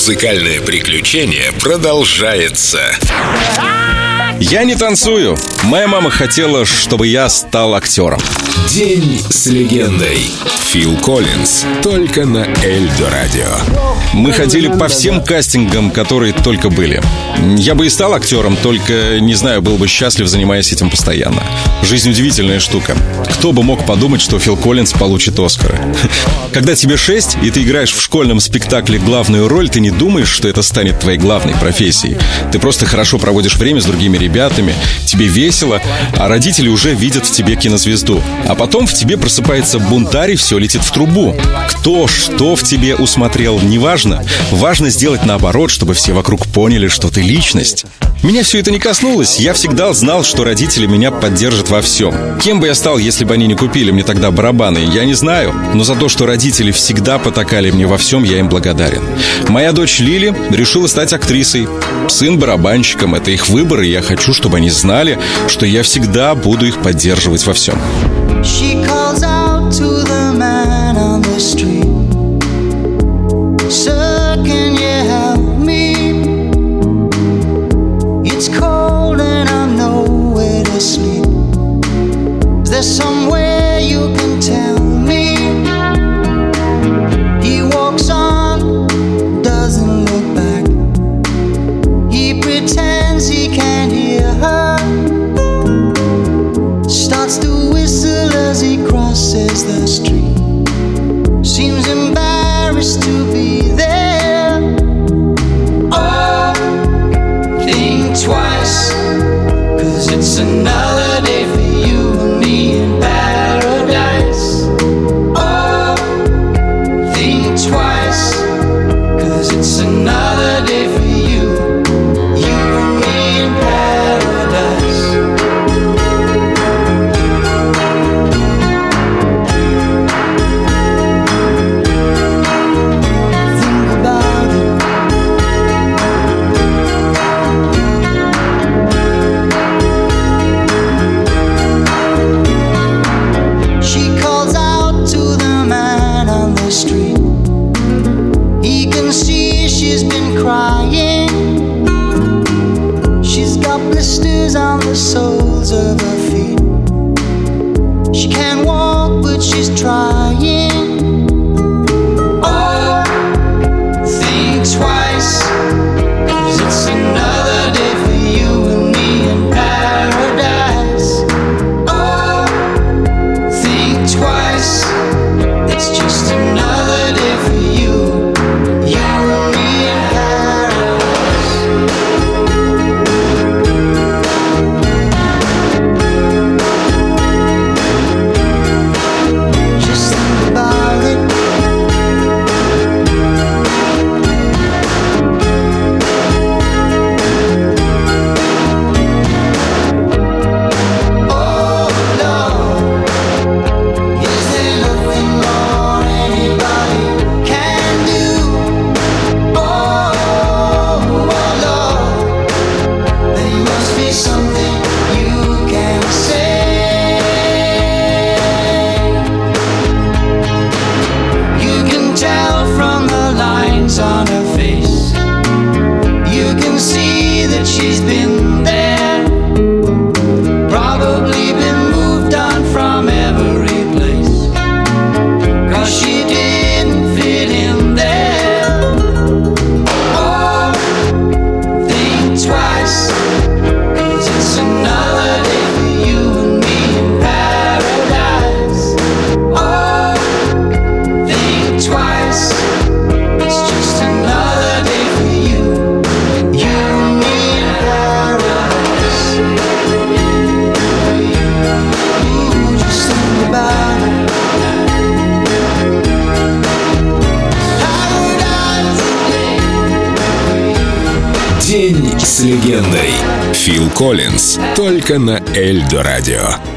Музыкальное приключение продолжается. Я не танцую. Моя мама хотела, чтобы я стал актером. День с легендой. Фил Коллинз. Только на Эльдо Радио. Мы ходили по всем кастингам, которые только были. Я бы и стал актером, только, не знаю, был бы счастлив, занимаясь этим постоянно. Жизнь удивительная штука. Кто бы мог подумать, что Фил Коллинз получит Оскара? Когда тебе шесть, и ты играешь в школьном спектакле главную роль, ты не думаешь, что это станет твоей главной профессией. Ты просто хорошо проводишь время с другими ребятами, тебе весело, а родители уже видят в тебе кинозвезду. А потом в тебе просыпается бунтарь, и все летит в трубу. Кто что в тебе усмотрел, неважно. Важно сделать наоборот, чтобы все вокруг поняли, что ты личность. Меня все это не коснулось. Я всегда знал, что родители меня поддержат во всем. Кем бы я стал, если бы они не купили мне тогда барабаны, я не знаю. Но за то, что родители всегда потакали мне во всем, я им благодарен. Моя дочь Лили решила стать актрисой. Сын барабанщиком. Это их выбор, и я хочу, чтобы они знали, что я всегда буду их поддерживать во всем. She calls out to the man on the street. Pretends he can't hear her. Starts to whistle as he crosses the street. Seems embarrassed to be soles of her feet. She can't walk, but she's trying. День с легендой. Фил Коллинз. Только на Эльдо Радио.